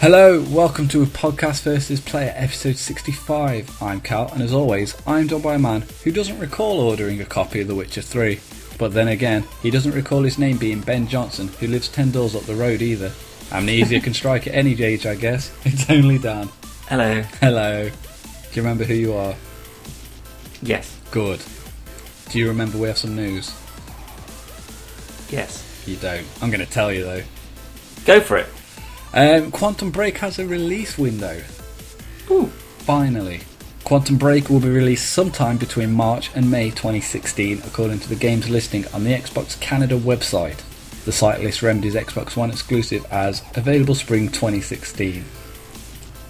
Hello, welcome to a Podcast versus Player episode 65. I'm Cal, and as always, I'm done by a man who doesn't recall ordering a copy of The Witcher 3. But then again, he doesn't recall his name being Ben Johnson, who lives 10 doors up the road either. Amnesia can strike at any age, I guess. It's only Dan. Hello. Hello. Do you remember who you are? Yes. Good. Do you remember we have some news? Yes. You don't. I'm going to tell you though. Go for it. Um, Quantum Break has a release window. Ooh. Finally. Quantum Break will be released sometime between March and May 2016, according to the game's listing on the Xbox Canada website. The site lists Remedy's Xbox One exclusive as available spring 2016.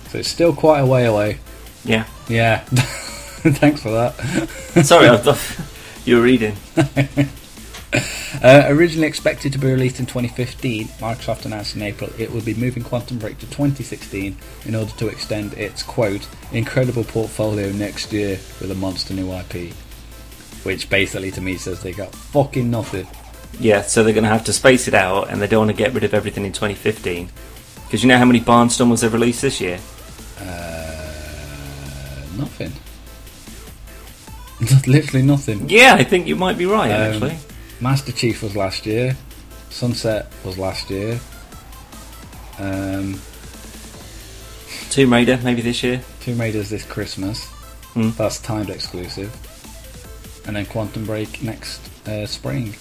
So it's still quite a way away. Yeah. Yeah. Thanks for that. Sorry, I thought you were reading. Uh, originally expected to be released in 2015, Microsoft announced in April it would be moving Quantum Break to 2016 in order to extend its quote incredible portfolio next year with a monster new IP. Which basically to me says they got fucking nothing. Yeah, so they're going to have to space it out, and they don't want to get rid of everything in 2015. Because you know how many Barnstormers they've released this year? Uh, nothing. Literally nothing. Yeah, I think you might be right, Um, actually. Master Chief was last year. Sunset was last year. Um, Tomb Raider, maybe this year. Tomb Raider's this Christmas. Hmm. That's timed exclusive. And then Quantum Break next uh, spring.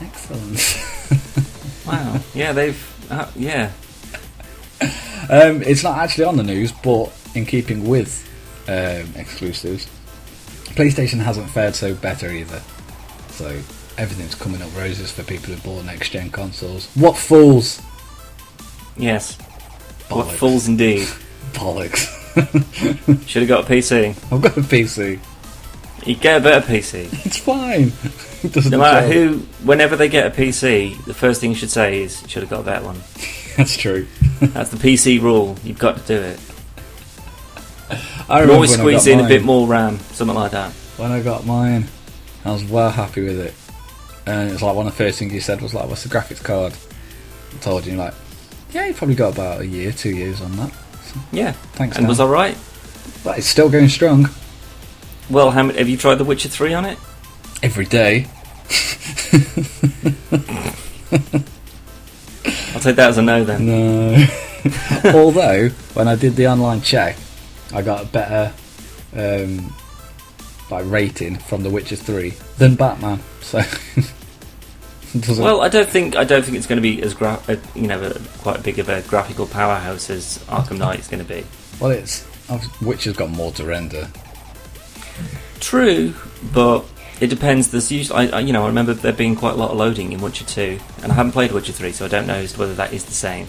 Excellent. Wow. yeah, they've. Uh, yeah. um, it's not actually on the news, but in keeping with um, exclusives, PlayStation hasn't fared so better either. So everything's coming up roses for people who bought next gen consoles. What fools! Yes. What Bollocks. fools indeed. Bollocks. Should have got a PC. I've got a PC. You get a better PC. It's fine. It does No matter who, whenever they get a PC, the first thing you should say is, should have got that one. That's true. That's the PC rule. You've got to do it. I You remember always squeeze in a bit more RAM, something like that. when I got mine, I was well happy with it. And it's like one of the first things you said was like, "What's the graphics card?" I told you, like, "Yeah, you probably got about a year, two years on that." Yeah. Thanks, And Dan. was I right? But it's still going strong Well, how many, have you tried The Witcher 3 on it? every day. I'll take that as a no then. No. Although when I did the online check, I got a better um, like rating from The Witcher Three than Batman. So. Well, I don't think I don't think it's going to be as gra- uh, you know a, quite big of a graphical powerhouse as Arkham Knight is going to be. well, it's Witcher's got more to render. True, but it depends. There's usually, I, I, you know, I remember there being quite a lot of loading in Witcher 2, and I haven't played Witcher 3, so I don't know whether that is the same.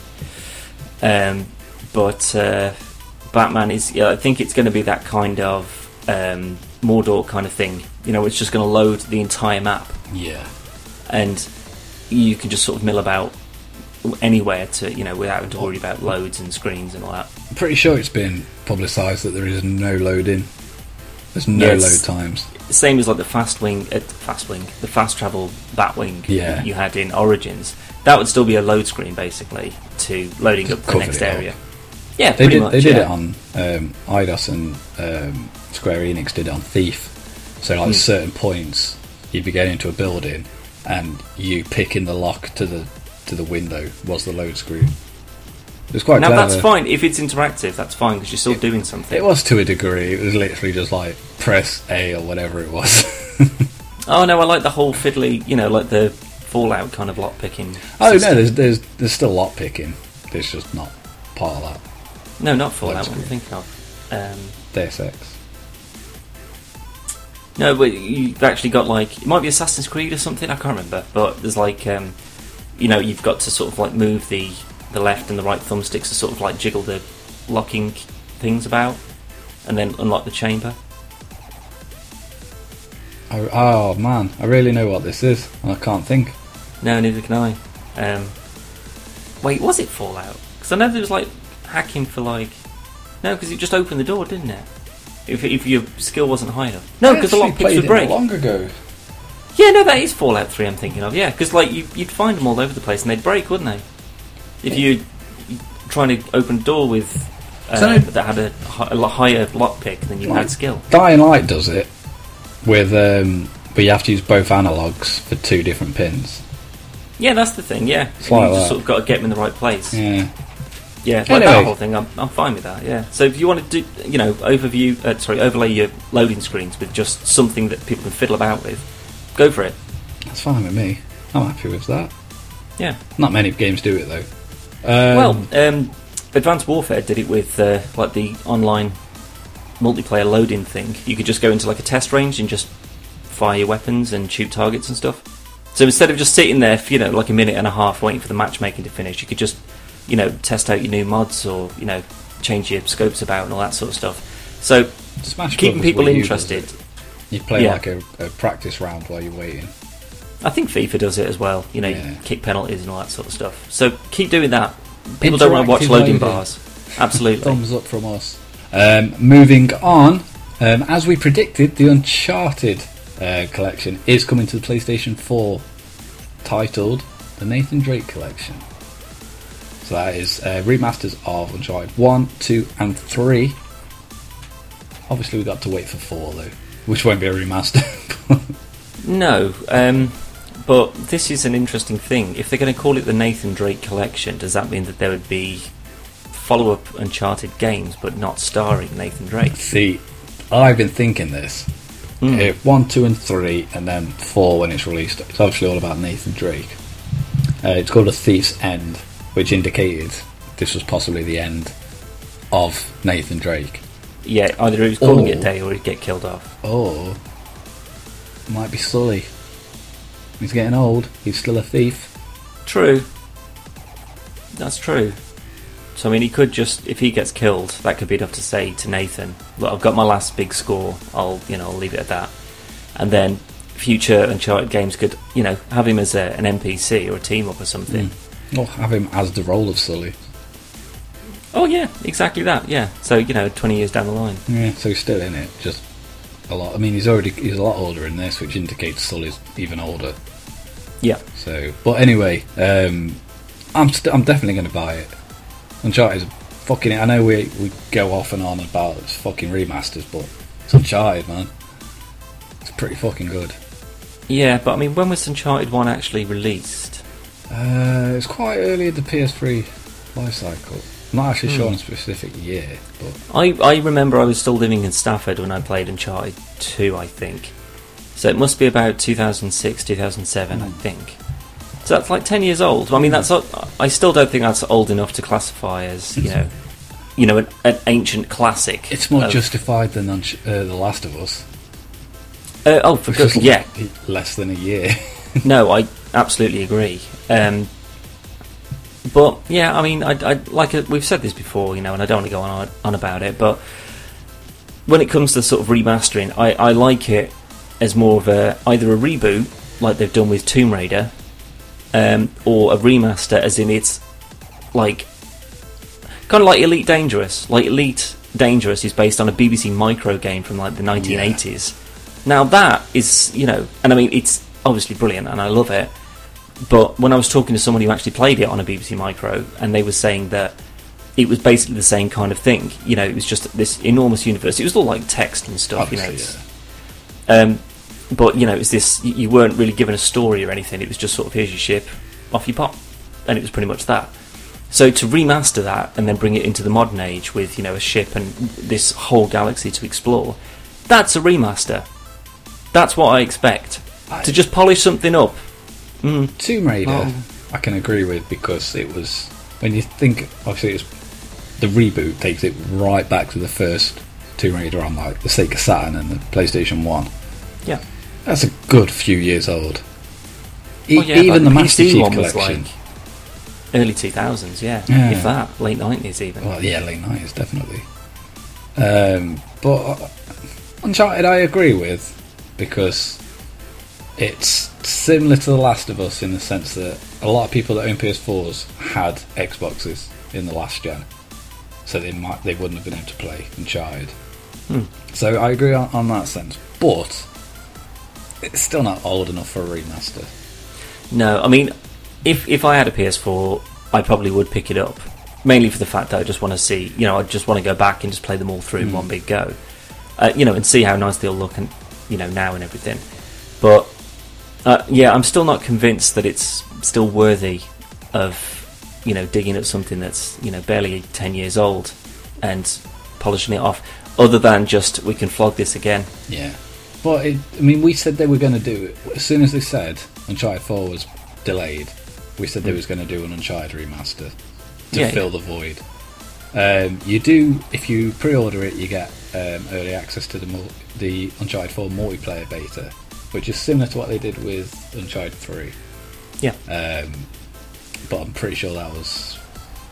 Um, but uh, Batman is, yeah, I think it's going to be that kind of um, Mordor kind of thing. You know, it's just going to load the entire map, Yeah. and you can just sort of mill about anywhere to, you know, without having to worry about loads and screens and all that. I'm pretty sure it's been publicised that there is no loading. There's no Yeah, load times. same as like the fast wing, uh, fast wing, the fast travel Batwing Yeah. you had in Origins. That would still be a load screen basically to loading up the next area. up. Yeah, They did. much. they did yeah. it on um, Eidos and um, Square Enix did it on Thief. So like Hmm. certain points, you'd be getting into a building, and you picking the lock to the to the window was the load screen. It was quite Now clever. that's fine if it's interactive. That's fine because you're still doing something. It was to a degree. It was literally just like press A or whatever it was. Oh no, I like the whole fiddly, you know, like the Fallout kind of lock picking. oh no, there's there's there's still lock picking. It's just not part of that. No, not Fallout. What I'm thinking of. Um, Deus Ex. No, but you've actually got like it might be Assassin's Creed or something. I can't remember, but there's like um, you know you've got to sort of like move the the left and the right thumbsticks to sort of like jiggle the locking things about, and then unlock the chamber. Oh, oh man, I really know what this is, and I can't think. No, neither can I. Um, wait, was it Fallout? Because I know there was like hacking for like no, because it just opened the door, didn't it? If, if your skill wasn't high enough. No, because the lockpicks would break. long ago. Yeah, no, that is Fallout 3 I'm thinking of, yeah. Because, like, you, you'd find them all over the place and they'd break, wouldn't they? If you you're trying to open a door with uh, So- that had a, a higher lockpick, then you Right. had skill. Dying Light does it with, um, but you have to use both analogs for two different pins. Yeah, that's the thing. Yeah, It's you like just that. sort of got to get them in the right place. Yeah. Yeah, like Anyway. that whole thing, I'm, I'm fine with that. Yeah. So if you want to do, you know, overview, uh, sorry, overlay your loading screens with just something that people can fiddle about with, go for it. That's fine with me. I'm happy with that. Yeah. Not many games do it though. Um, well, um, Advanced Warfare did it with uh, like the online multiplayer loading thing. You could just go into like a test range and just fire your weapons and shoot targets and stuff. So instead of just sitting there for you know like a minute and a half waiting for the matchmaking to finish, you could just you know test out your new mods or you know change your scopes about and all that sort of stuff. So Smash keeping Brothers people interested. it. You play Yeah. like a, a practice round while you're waiting. I think FIFA does it as well. You know, Yeah. kick penalties and all that sort of stuff. So keep doing that. People don't want to watch loading loading. bars. Absolutely. Thumbs up from us. Um, moving on, um, as we predicted, the Uncharted uh, collection is coming to the PlayStation 4, titled the Nathan Drake Collection. So that is uh, remasters of Uncharted 1, 2, and 3. Obviously, we got to wait for 4 though, which won't be a remaster. No, um, but this is an interesting thing. If they're going to call it the Nathan Drake Collection, does that mean that there would be follow-up Uncharted games, but not starring Nathan Drake? See, I've been thinking this. If one, two, and three, and then four when it's released, it's obviously all about Nathan Drake. Uh, it's called A Thief's End, which indicated this was possibly the end of Nathan Drake. Yeah, either he was calling it a day or he'd get killed off. Or might be Sully. He's getting old. He's still a thief. True. That's true. So I mean, he could just if he gets killed, that could be enough to say to Nathan, "Look, I've got my last big score. I'll you know I'll leave it at that." And then future Uncharted games could you know have him as a, an NPC or a team up or something. Hmm. Or have him as the role of Sully. Oh yeah, exactly that. Yeah. So you know, twenty years down the line. Yeah, so he's still in it. Just a lot. I mean, he's already he's a lot older in this, which indicates Sully's even older. Yeah. So, but anyway, um, I'm st- I'm definitely going to buy it. Uncharted is fucking. I know we we go off and on about its fucking remasters, but it's Uncharted, man. It's pretty fucking good. Yeah, but I mean, when was Uncharted One actually released? Uh, it's quite early in the PS3 life cycle. I'm not actually Hmm. sure on a specific year, but I, I remember I was still living in Stafford when I played Uncharted 2, I think. So it must be about 2006, 2007, I Hmm. think. So that's like 10 years old. I mean, that's I still don't think that's old enough to classify as, you know, you know, an, an ancient classic. it's more of- justified than Unch- uh, The Last of Us. Uh, oh, for good. Yeah, less than a year. no, I absolutely agree. Um, but yeah, I mean, I, I like uh, we've said this before, you know, and I don't want to go on on about it, but when it comes to sort of remastering, I, I like it as more of a either a reboot like they've done with Tomb Raider, um, or a remaster as in it's like kind of like Elite Dangerous. Like Elite Dangerous is based on a BBC micro game from like the 1980s. Now that is, you know, and I mean it's obviously brilliant and I love it. But when I was talking to someone who actually played it on a BBC micro, and they were saying that it was basically the same kind of thing. You know, it was just this enormous universe. It was all like text and stuff. you know, Obviously, it's- um, but you know, it's this. You you weren't really given a story or anything. It was just sort of here's your ship, off you pop, and it was pretty much that. So to remaster that and then bring it into the modern age with you know a ship and this whole galaxy to explore, that's a remaster. That's what I expect. I- to just polish something up. Mm, Tomb Raider, Oh. I can agree with because it was when you think obviously it's the reboot takes it right back to the first Tomb Raider on like the Sega Saturn and the PlayStation One. yeah. That's a good few years old. E- Oh, yeah, even the like Master PC Chief one was collection. like early two thousands. Yeah, Yeah. if that, late nineties even. Well, yeah, late nineties definitely. Um, but uh, Uncharted, I agree with because it's similar to The Last of Us in the sense that a lot of people that own PS4s had Xboxes in the last gen, so they might they wouldn't have been able to play Uncharted. Hmm. So I agree on, on that sense, but it's still not old enough for a remaster. No, I mean, if if I had a PS4, I probably would pick it up. Mainly for the fact that I just want to see, you know, I just want to go back and just play them all through in Mm. one big go, uh, you know, and see how nice they'll look and you know now and everything. But uh, yeah, I'm still not convinced that it's still worthy of you know digging up something that's you know barely ten years old and polishing it off. Other than just we can flog this again. Yeah. But, it, I mean, we said they were going to do it. As soon as they said Uncharted 4 was delayed, we said they was going to do an Uncharted remaster to Yeah, fill the void. Um, you do, if you pre-order it, you get um, early access to the the Uncharted 4 multiplayer beta, which is similar to what they did with Uncharted 3. Yeah. Um, but I'm pretty sure that was.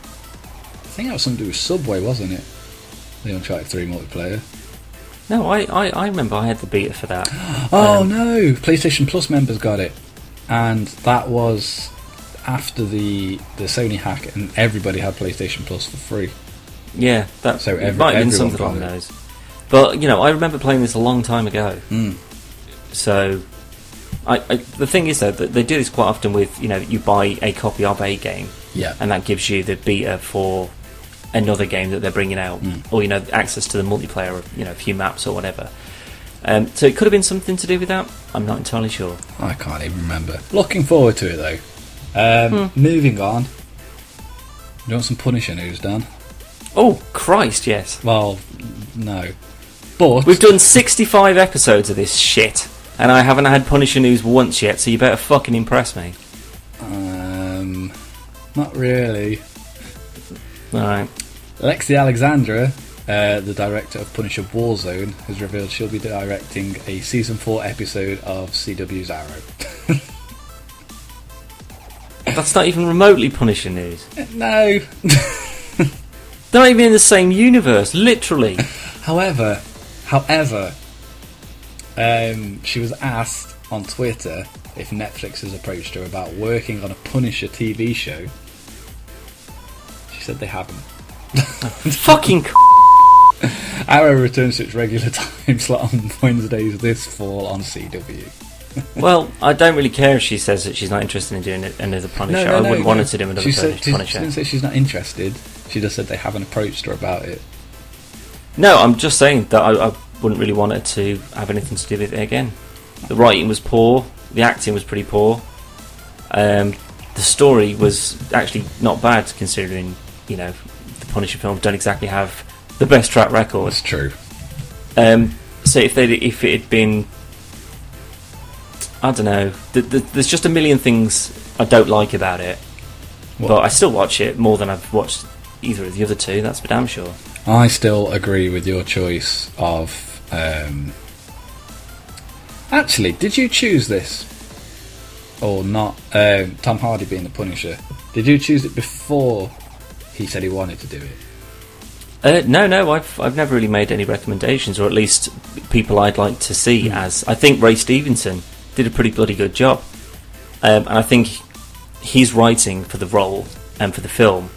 I think that was something to do with Subway, wasn't it? The Uncharted 3 multiplayer. No, I, I, I remember I had the beta for that. Oh Um, no! PlayStation Plus members got it, and that was after the the Sony hack, and everybody had PlayStation Plus for free. Yeah, that So it every- might have been something along those. But you know, I remember playing this a long time ago. Mm. So, I, I the thing is though that they do this quite often with you know you buy a copy of a game Yeah, and that gives you the beta for another game that they're bringing out, Mm. or you know access to the multiplayer, of, you know, a few maps or whatever. Um, so it could have been something to do with that. I'm not entirely sure. I can't even remember. Looking forward to it though. Um, Hmm. Moving on. Do you want some Punisher news, Dan? Oh Christ, yes. Well, no. But We've done 65 episodes of this shit, and I haven't had Punisher news once yet. So you better fucking impress me. um, not really. All right. Lexi Alexander, uh, the director of Punisher Warzone, has revealed she'll be directing a season four episode of CW's Arrow. That's not even remotely Punisher news. no. They're not even in the same universe, literally. However, however, um, she was asked on Twitter if Netflix has approached her about working on a Punisher TV show. She said they haven't. fucking. C- Arrow returns to its regular time slot on Wednesdays this fall on CW. well, I don't really care if she says that she's not interested in doing it- another Punisher. I wouldn't want her to do another she said, Punish- she, Punisher. She didn't say she's not interested. She just said they haven't approached her about it. No, I'm just saying that I, I wouldn't really want her to have anything to do with it again. The writing was poor, the acting was pretty poor, um, the story was actually not bad considering you know the Punisher films don't exactly have the best track record. That's true. Um, so if they if it had been, I don't know. Th- th- there's just a million things I don't like about it, What? but I still watch it more than I've watched either of the other two. That's for damn sure. I still agree with your choice of. Um, actually, did you choose this or not? Um, Tom Hardy being the Punisher. Did you choose it before he said he wanted to do it? Uh, no, no, I've I've never really made any recommendations, or at least people I'd like to see. Hmm. As I think Ray Stevenson did a pretty bloody good job, um, and I think his writing for the role and for the film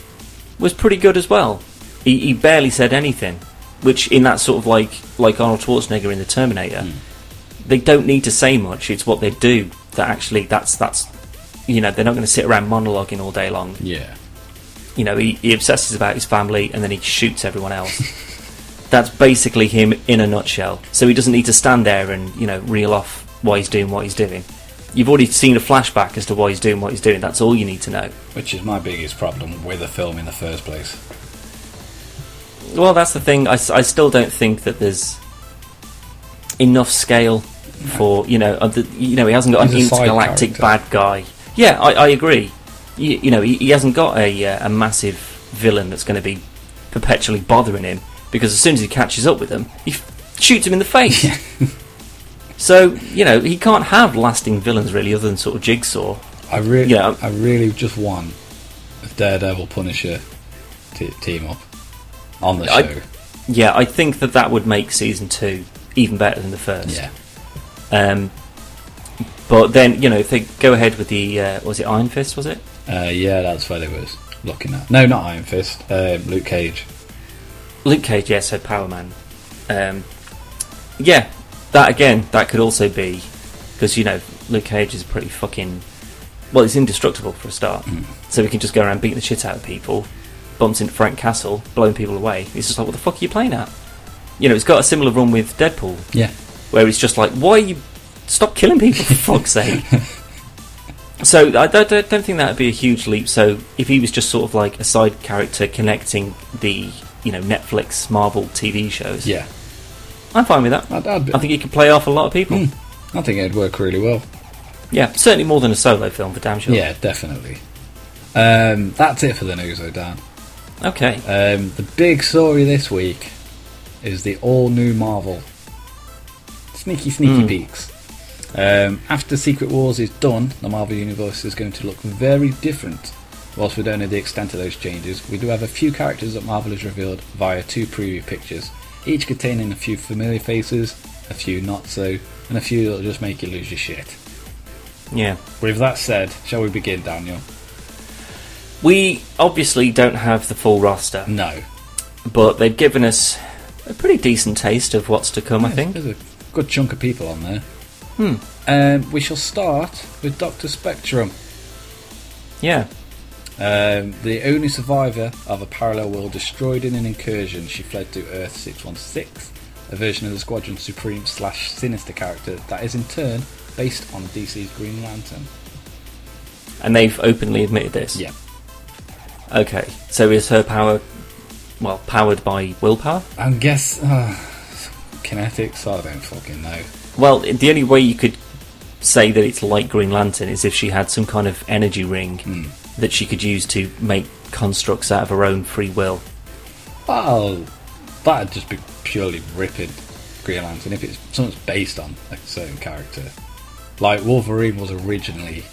was pretty good as well. He, he barely said anything, which in that sort of like like Arnold Schwarzenegger in the Terminator, Hmm. they don't need to say much. It's what they do that actually that's that's you know they're not going to sit around monologuing all day long Yeah. you know, he, he obsesses about his family and then he shoots everyone else. That's basically him in a nutshell. So he doesn't need to stand there and, you know, reel off why he's doing what he's doing. You've already seen a flashback as to why he's doing what he's doing. That's all you need to know. Which is my biggest problem with the film in the first place. Well, that's the thing. I, I still don't think that there's enough scale for, you know, of the, you know, he hasn't got He's an intergalactic bad guy. Yeah, I, I agree. You, you know, he, he hasn't got a, uh, a massive villain that's going to be perpetually bothering him because as soon as he catches up with them, he f- shoots him in the face. so, you know, he can't have lasting villains really other than sort of Jigsaw. I really, Yeah. I really just want a Daredevil Punisher t- team up on the I- show. Yeah, I think that that would make season two even better than the first. yeah. Um, but then, you know, if they go ahead with the, uh, was it Iron Fist, was it? Uh, yeah, that's what it was looking at. No, not Iron Fist. Um, Luke Cage. Luke Cage, yes, said Power Man. Um, yeah, that again, that could also be because you know Luke Cage is pretty fucking well, it's indestructible for a start. Mm. So he can just go around beating the shit out of people, bumps into Frank Castle, blowing people away. It's just like, what the fuck are you playing at? You know, it's got a similar run with Deadpool, Yeah. where it's just like, why are you stop killing people for fuck's sake? So I don't, don't don't think that would be a huge leap. So if he was just sort of like a side character connecting the you know Netflix Marvel TV shows, Yeah. I'm fine with that. I'd, I'd be, I think he could play off a lot of people. Mm. I think it'd work really well. Yeah, certainly more than a solo film for damn sure. Yeah, definitely. Um, that's it for the news, though, Dan. Okay. Um, the big story this week is the all new Marvel. Sneaky, sneaky Hmm. peeks. Um, after Secret Wars is done, the Marvel Universe is going to look very different. Whilst we don't know the extent of those changes, we do have a few characters that Marvel has revealed via two preview pictures, each containing a few familiar faces, a few not so, and a few that'll just make you lose your shit. Yeah. With that said, shall we begin, Daniel? We obviously don't have the full roster, No. but they've given us a pretty decent taste of what's to come, I think. There's a good chunk of people on there. Hmm. Um, we shall start with Doctor Spectrum, Yeah. um, the only survivor of a parallel world destroyed in an incursion. She fled to Earth 616, a version of the Squadron Supreme slash Sinister character that is in turn based on DC's Green Lantern. And they've openly admitted this. Yeah. Okay. So is her power, well, powered by willpower? I guess uh, kinetics. I don't fucking know. Well, the only way you could say that it's like Green Lantern is if she had some kind of energy ring Hmm. that she could use to make constructs out of her own free will. Well, that'd just be purely ripping Green Lantern if it's something's based on a certain character. Like Wolverine was originally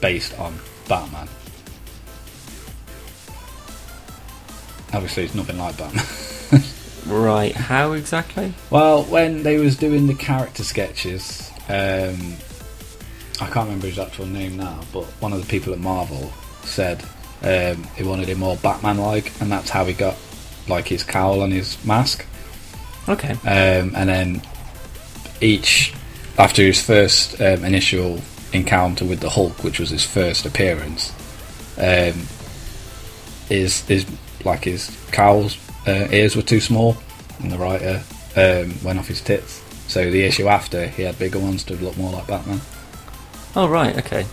based on Batman. Obviously, it's nothing like Batman. Right. How exactly? well, when they was doing the character sketches, um, I can't remember his actual name now, but one of the people at Marvel said um, he wanted him more Batman-like, and that's how he got like his cowl and his mask. Okay. um, and then each after his first um, initial encounter with the Hulk, which was his first appearance, um, his his like his cow's uh, ears were too small, and the writer um, went off his tits. So the issue after, he had bigger ones to look more like Batman. Oh right. Okay.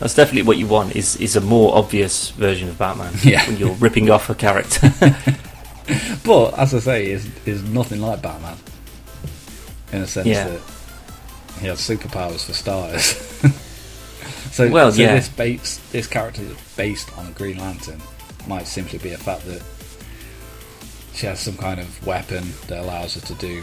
That's definitely what you want. Is is a more obvious version of Batman. Yeah. When you're ripping off a character. But as I say, is is nothing like Batman in a sense Yeah. that he has superpowers for starters. so, Well, so yeah. this base, this character is based on a Green Lantern might simply be a fact that she has some kind of weapon that allows her to do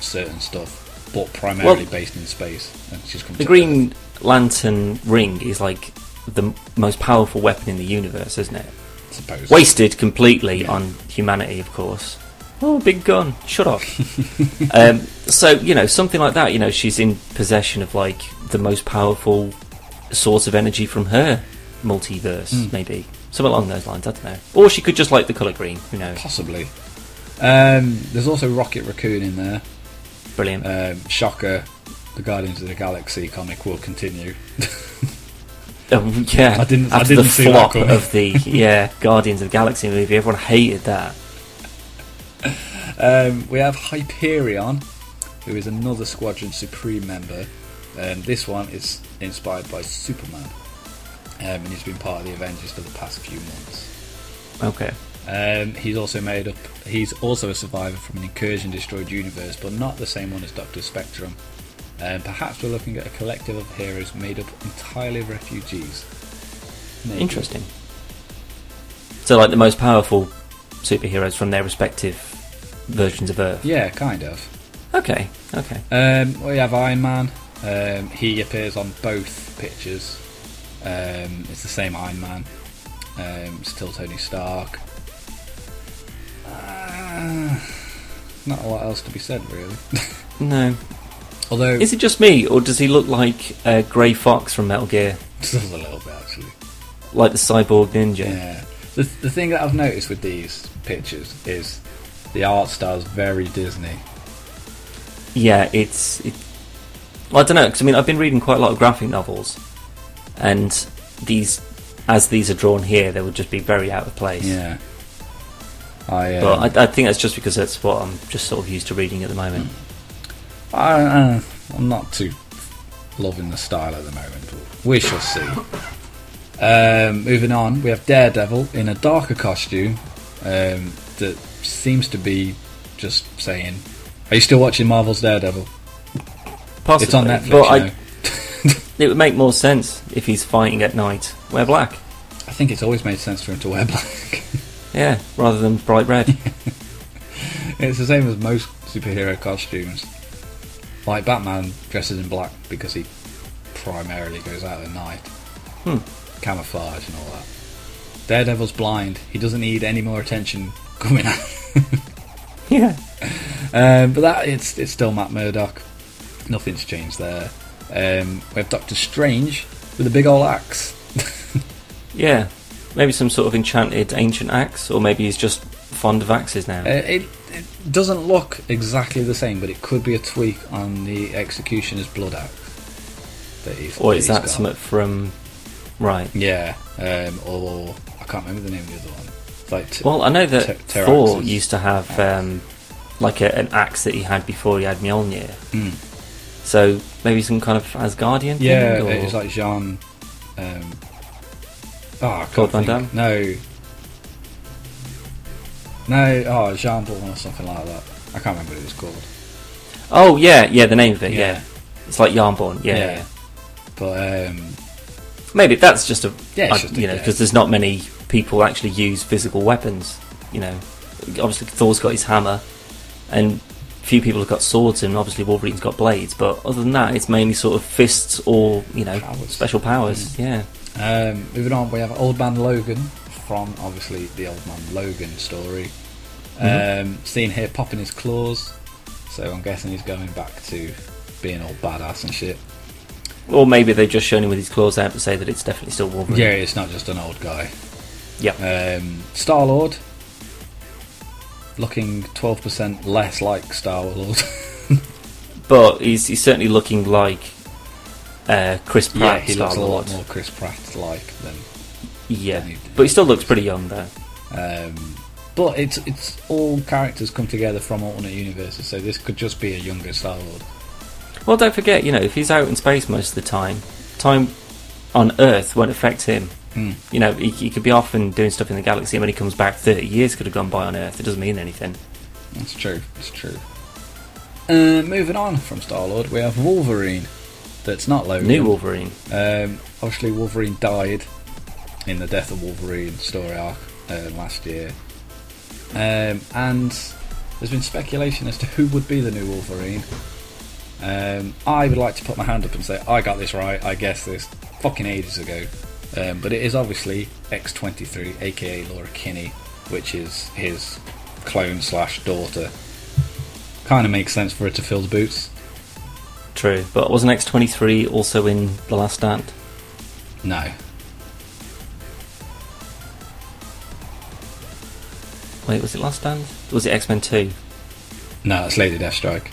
certain stuff, but primarily Well, based in space. And she's the Green Lantern ring is like the most powerful weapon in the universe, isn't it? Earth, suppose. Wasted completely Yeah. on humanity, of course. Oh, big gun! Shut up. um, so you know something like that. You know, she's in possession of like the most powerful source of energy from her multiverse, Mm. maybe something along those lines. I don't know. Or she could just like the color green. Who knows? Possibly. Um, there's also Rocket Raccoon in there. Brilliant. Um, Shocker, the Guardians of the Galaxy comic will continue. Um, yeah, I didn't- I didn't the see that flop coming. of the yeah Guardians of the Galaxy movie, everyone hated that. Um, we have Hyperion, who is another Squadron Supreme member. Um, this one is inspired by Superman, um, and he's been part of the Avengers for the past few months. Okay. Um, he's also made up. He's also a survivor from an incursion destroyed universe, but not the same one as Doctor Spectrum. Um, perhaps we're looking at a collective of heroes made up entirely of refugees. Maybe. Interesting. So, like the most powerful superheroes from their respective versions of Earth. Yeah, kind of. Okay. Okay. Um, we have Iron Man. Um, he appears on both pictures. Um, it's the same Iron Man. Um, still Tony Stark. Uh, not a lot else to be said, really. No. Although, Is it just me, or does he look like uh, Grey Fox from Metal Gear, a little bit actually. like the cyborg ninja? Yeah. The, the thing that I've noticed with these pictures is the art style's very Disney. Yeah, it's. It, well, I don't know because I mean I've been reading quite a lot of graphic novels, and these, as these are drawn here, they would just be very out of place. Yeah. I, um, But I, I think that's just because that's what I'm just sort of used to reading at the moment. I, uh, I'm not too loving the style at the moment, but we shall see. Um, moving on, we have Daredevil in a darker costume um, that seems to be just saying, "Are you still watching Marvel's Daredevil?" Possibly, It's on Netflix. But. I, it would make more sense if he's fighting at night. Wear black, I think it's always made sense for him to wear black. yeah, rather than bright red. it's the same as most superhero costumes. Like Batman dresses in black because he primarily goes out at night. Hmm. Camouflage and all that. Daredevil's blind. He doesn't need any more attention coming out. yeah, Um, but that it's it's still Matt Murdock. Nothing's changed there. Um, we have Doctor Strange with a big old axe. yeah. Maybe some sort of enchanted ancient axe, or maybe he's just fond of axes now. Uh, it, it doesn't look exactly the same, but it could be a tweak on the Executioner's blood axe. That he's, or that is that got. something from? Right. Yeah, um, or I can't remember the name of the other one. It's like t- Well, I know that Ter- Thor used to have um, like a, an axe that he had before he had Mjolnir. Hmm. So maybe some kind of Asgardian yeah, thing. Or... it was like Jean. Um, oh, I Claude Van. Damme? No, no, oh Jean Bourne or something like that. I can't remember what it was called. oh yeah, yeah, the name of it. Yeah, Yeah. it's like Jarnbjorn. Yeah, Yeah. yeah. But um, maybe that's just a Yeah, it's I- just a you know because there's not many people actually use physical weapons. You know, obviously Thor's got his hammer, and few people have got swords, and obviously Wolverine's got blades. But other than that, it's mainly sort of fists or you know Powers. special powers. Yeah. Um, moving on, we have Old Man Logan from obviously the Old Man Logan story. Mhm. Um, seen here popping his claws, so I'm guessing he's going back to being all badass and shit. Or maybe they've just shown him with his claws out to say that it's definitely still Wolverine. Yeah, it's not just an old guy. Yeah. Um, Star Lord, looking 12% less like Star Lord. But he's, he's certainly looking like uh, Chris yeah, Pratt. he looks a lot more Chris Pratt like than. Yeah. than he- But he still looks pretty young though. Um, but it's it's all characters come together from alternate universes, so this could just be a younger Star Lord. Well, don't forget, you know, if he's out in space most of the time, time on Earth won't affect him. Hmm. You know, he, he could be off and doing stuff in the galaxy, and when he comes back, 30 years could have gone by on Earth. It doesn't mean anything. That's true. It's true. Uh, moving on from Star Lord, we have Wolverine. That's not Logan. New Wolverine. Um, obviously, Wolverine died in the Death of Wolverine story arc uh, last year, um, and there's been speculation as to who would be the new Wolverine. Um, I would like to put my hand up and say I got this right. I guessed this fucking ages ago, um, but it is obviously X23, aka Laura Kinney, which is his clone slash daughter. Kind of makes sense for her to fill the boots. True. But wasn't X23 also in The Last Stand? No, Wait, was it Last Stand? Was it X Men 2? no, it's Lady Deathstrike.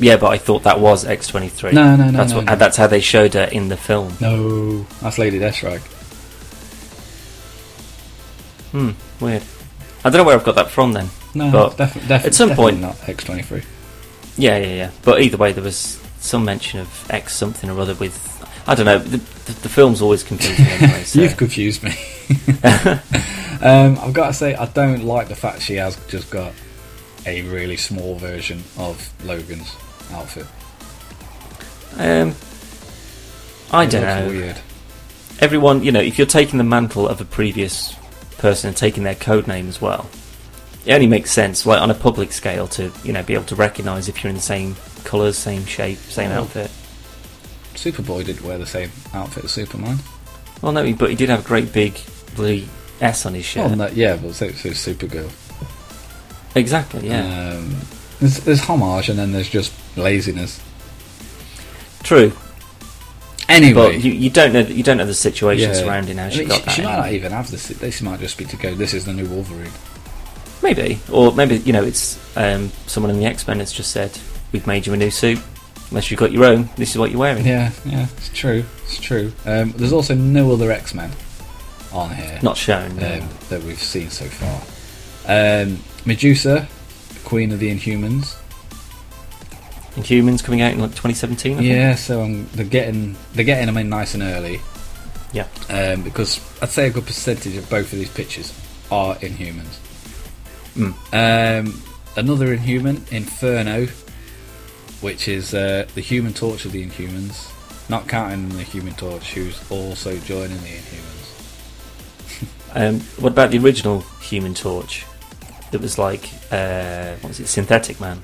Yeah, but I thought that was X23. No, no, no, That's, no, what, no. that's how they showed her in the film. No, that's Lady Deathstrike. Hmm, weird. I don't know where I've got that from then. No, But definitely, definitely, at some point- not X23. Yeah, yeah, yeah. But either way, there was some mention of X something or other with. I don't know. The, the, the film's always confusing anyway. So. You've confused me. um, I've got to say, I don't like the fact she has just got a really small version of Logan's outfit. um, I It don't know. Weird. Everyone, you know, if you're taking the mantle of a previous person and taking their code name as well, it only makes sense, like on a public scale, to you know be able to recognise if you're in the same colours, same shape, same Oh. outfit. Superboy didn't wear the same outfit as Superman. Well, no, but he did have a great big blue S on his shirt. Well, no, yeah, but so, so Supergirl. exactly. Yeah. Um, there's, there's homage and then there's just laziness. True. Anyway, But you, you don't know you don't know the situation Yeah. surrounding how I she mean, got she, that. she might not even have this. This might just be to go. This is the new Wolverine. Maybe, or maybe you know it's um, someone in the X Men has just said we've made you a new suit. Unless you've got your own, this is what you're wearing. Yeah, yeah, it's true. It's true. Um, there's also no other X Men on here Not shown. no. um, that we've seen so far. Um, Medusa, Queen of the Inhumans. Inhumans coming out in like 2017. I think. Yeah, so um, they're getting they're getting them in nice and early. Yeah. Um, because I'd say a good percentage of both of these pictures are Inhumans. Mm. Um, another Inhuman, Inferno, which is uh, the Human Torch of the Inhumans, not counting the Human Torch, who's also joining the Inhumans. Um, what about the original Human Torch? That was like, uh, what was it, Synthetic Man?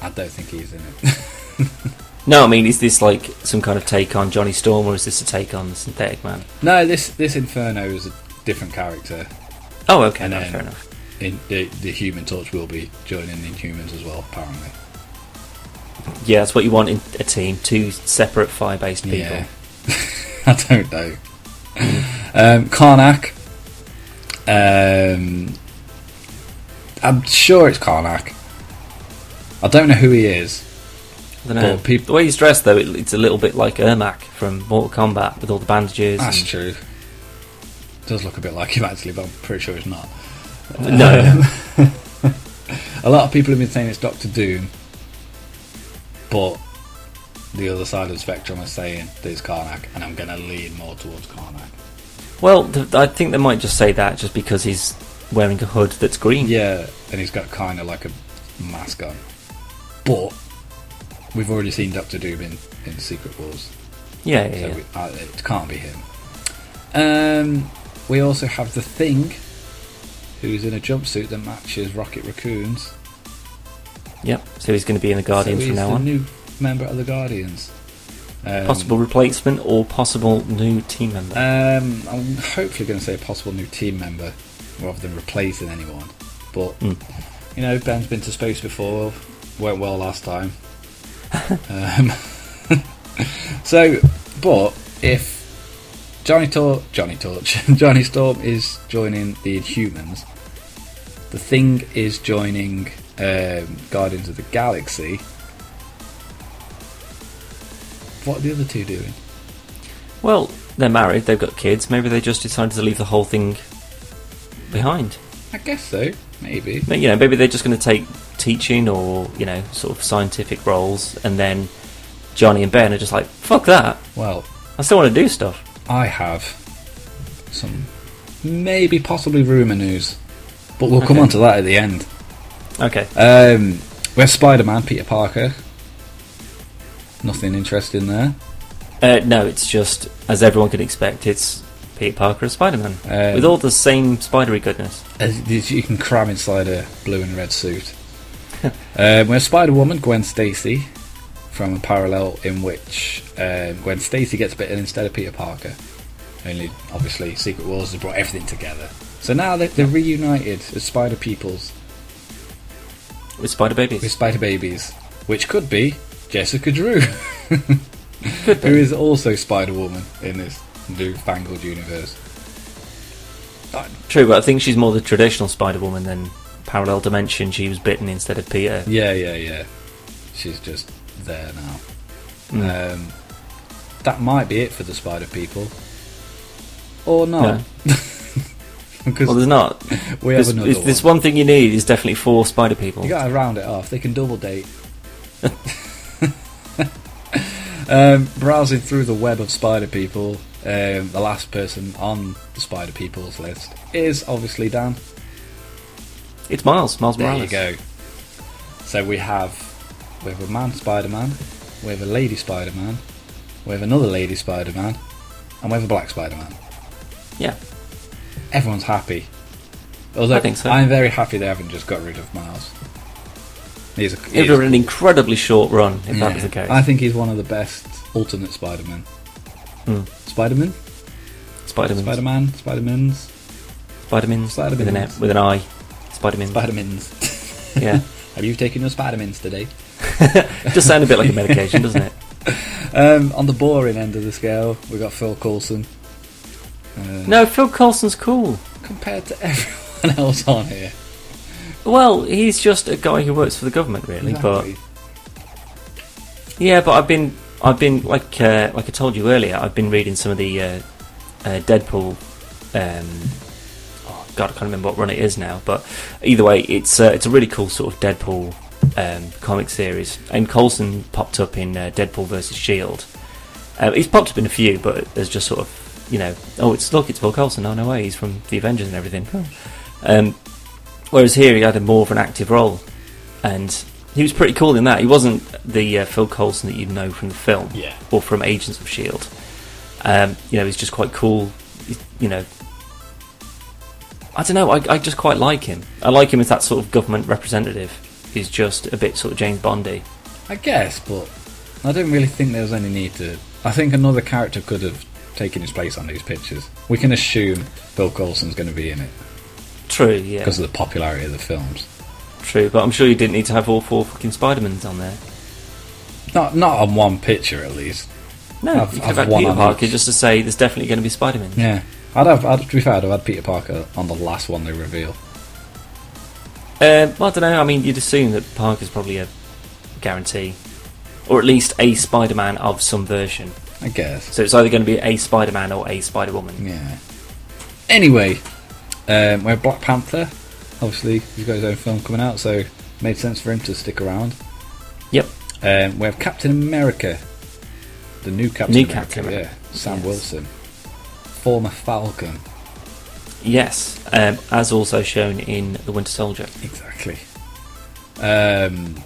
I don't think he's in it. No, I mean, is this like some kind of take on Johnny Storm, or is this a take on the Synthetic Man? no, this this Inferno is a different character. Oh, okay, And no, fair enough. In the, the Human Torch will be joining the Inhumans as well, apparently. Yeah, that's what you want in a team: two separate fire-based people. Yeah. I don't know. um, Karnak. Um, I'm sure it's Karnak. I don't know who he is. I don't know. But peop- the way he's dressed, though, it, it's a little bit like Ermac from Mortal Kombat with all the bandages. That's and- true. Does look a bit like him actually, but I'm pretty sure it's not. No, no. Um, a lot of people have been saying it's Doctor Doom, but the other side of the spectrum are saying that it's Karnak, and I'm going to lean more towards Karnak. Well, th- I think they might just say that just because he's wearing a hood that's green. Yeah, and he's got kind of like a mask on. But we've already seen Doctor Doom in, in Secret Wars, yeah, yeah. so yeah. we, uh, it can't be him. Um, we also have the Thing, who's in a jumpsuit that matches Rocket Raccoon's. Yep. So he's going to be in the Guardians so from now on. new member of the Guardians. Um, Possible replacement or possible new team member. Um, I'm hopefully going to say a possible new team member rather than replacing anyone. But Mm. you know, Ben's been to space before, went well last time. um, so, but if Johnny Tor- Johnny Torch, Johnny Storm is joining the Inhumans, the Thing is joining um, Guardians of the Galaxy. What are the other two doing? Well, they're married, they've got kids. Maybe they just decided to leave the whole thing behind. I guess so, maybe. But, You know, maybe they're just going to take teaching or you know sort of scientific roles, and then Johnny and Ben are just like, "Fuck that! Well, I still want to do stuff." I have some maybe possibly rumour news, but we'll come Okay. on to that at the end. Okay. Um, we have Spider Man, Peter Parker. Nothing interesting there. Uh, no, it's just as everyone can expect. It's Peter Parker as Spider-Man Um, with all the same spidery goodness. As as you can cram inside a blue and red suit. um, we have Spider Woman, Gwen Stacy, from a parallel in which um, Gwen Stacy gets bitten instead of Peter Parker. Only, obviously, Secret Wars has brought everything together. So now they're, they're reunited as Spider Peoples With Spider Babies. with Spider Babies, which could be Jessica Drew, who is also Spider Woman in this new fangled universe. True, but I think she's more the traditional Spider Woman than parallel dimension. She was bitten instead of Peter. Yeah, yeah, yeah. She's just there now. Mm. Um, that might be it for the Spider People, or not. No. because Well, there's not. we have There's, another there's one. one thing you need is definitely four Spider people. You got to round it off. They can double date. um, browsing through the web of Spider People, um, the last person on the Spider People's list is obviously Dan. It's Miles. Miles There Morales. you go. So we have we have a man Spider Man, we have a lady Spider Man, we have another lady Spider Man, and we have a black Spider Man. Yeah. Everyone's happy. Although I think so. I'm very happy they haven't just got rid of Miles. He's a, It was an incredibly short run, if Yeah. that was the case. I think he's one of the best alternate Spider-Man. Hmm. Spider-Man? Spider-Man. Spider-Man? Spider-Mans? Spider-Man. Spider-Mans. With an, a- with an eye. Spider-Man. Spider-Mans. yeah. Have you taken your Spider-Mans today? Just sound a bit like a medication, doesn't it? Um, on the boring end of the scale, we got Phil Coulson. Uh, No, Phil Coulson's cool. Compared to everyone else on here. Well, he's just a guy who works for the government, really. Exactly. Yeah, but I've been I've been like uh, like I told you earlier. I've been reading some of the uh, uh, Deadpool. Um, oh God, I can't remember what run it is now. But either way, it's uh, it's a really cool sort of Deadpool um, comic series. And Coulson popped up in uh, Deadpool versus Shield. Uh, he's popped up in a few, but there's just sort of you know, oh, it's look, it's Phil Coulson. Oh no way, he's from the Avengers and everything. Oh. Um, whereas here he had a more of an active role, and he was pretty cool in that. He wasn't the uh, Phil Coulson that you know from the film Yeah. or from Agents of Shield. Um, you know, he's just quite cool. He- You know, I don't know. I, I just quite like him. I like him as that sort of government representative. He's just a bit sort of James Bondy. I guess, but I don't really think there was any need to. I think another character could have taken his place on these pictures. We can assume Phil Coulson's going to be in it True, yeah, because of the popularity of the films. True. But I'm sure you didn't need to have all four fucking Spider-Mans on there. Not not on one picture at least. No, I've- you could I've have had one Peter on Parker each. just to say there's definitely going to be Spider-Man. Yeah, I'd have. I'd, to be fair, I'd have had Peter Parker on the last one they reveal. Uh, well, I don't know. I mean, you'd assume that Parker's probably a guarantee, or at least a Spider-Man of some version. I guess. So it's either going to be a Spider-Man or a Spider-Woman. Yeah. Anyway, um, we're Black Panther. Obviously, he's got his own film coming out, so it made sense for him to stick around. Yep. Um, we have Captain America, the new Captain New America. Captain yeah, Sam Yes. Wilson, former Falcon. Yes, um, as also shown in The Winter Soldier. Exactly. Um,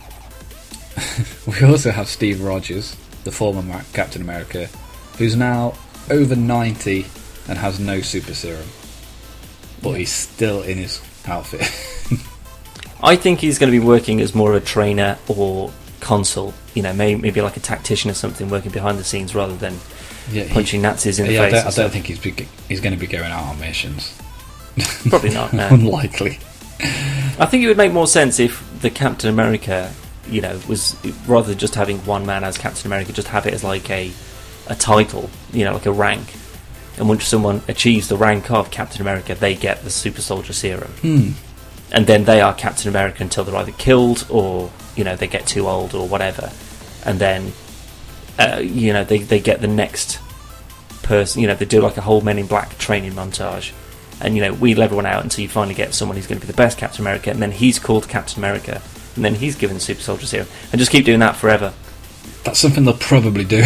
we also have Steve Rogers, the former Captain America, who's now over 90 and has no super serum. But he's still in his outfit. I think he's going to be working as more of a trainer or consul. You know, maybe, maybe like a tactician or something, working behind the scenes rather than yeah, he- punching Nazis in the yeah, I face. don't, I don't think he's be, he's going to be going out on missions. Probably not. No. Unlikely. I think it would make more sense if the Captain America, you know, was rather than just having one man as Captain America, just have it as like a a title, you know, like a rank. And once someone achieves the rank of Captain America, they get the Super Soldier Serum, Hmm. and then they are Captain America until they're either killed or you know they get too old or whatever, and then uh, you know they they get the next person. You know, they do like a whole Men in Black training montage and you know wheel everyone out until you finally get someone who's going to be the best Captain America, and then he's called Captain America, and then he's given the Super Soldier Serum, and just keep doing that forever. That's something they'll probably do.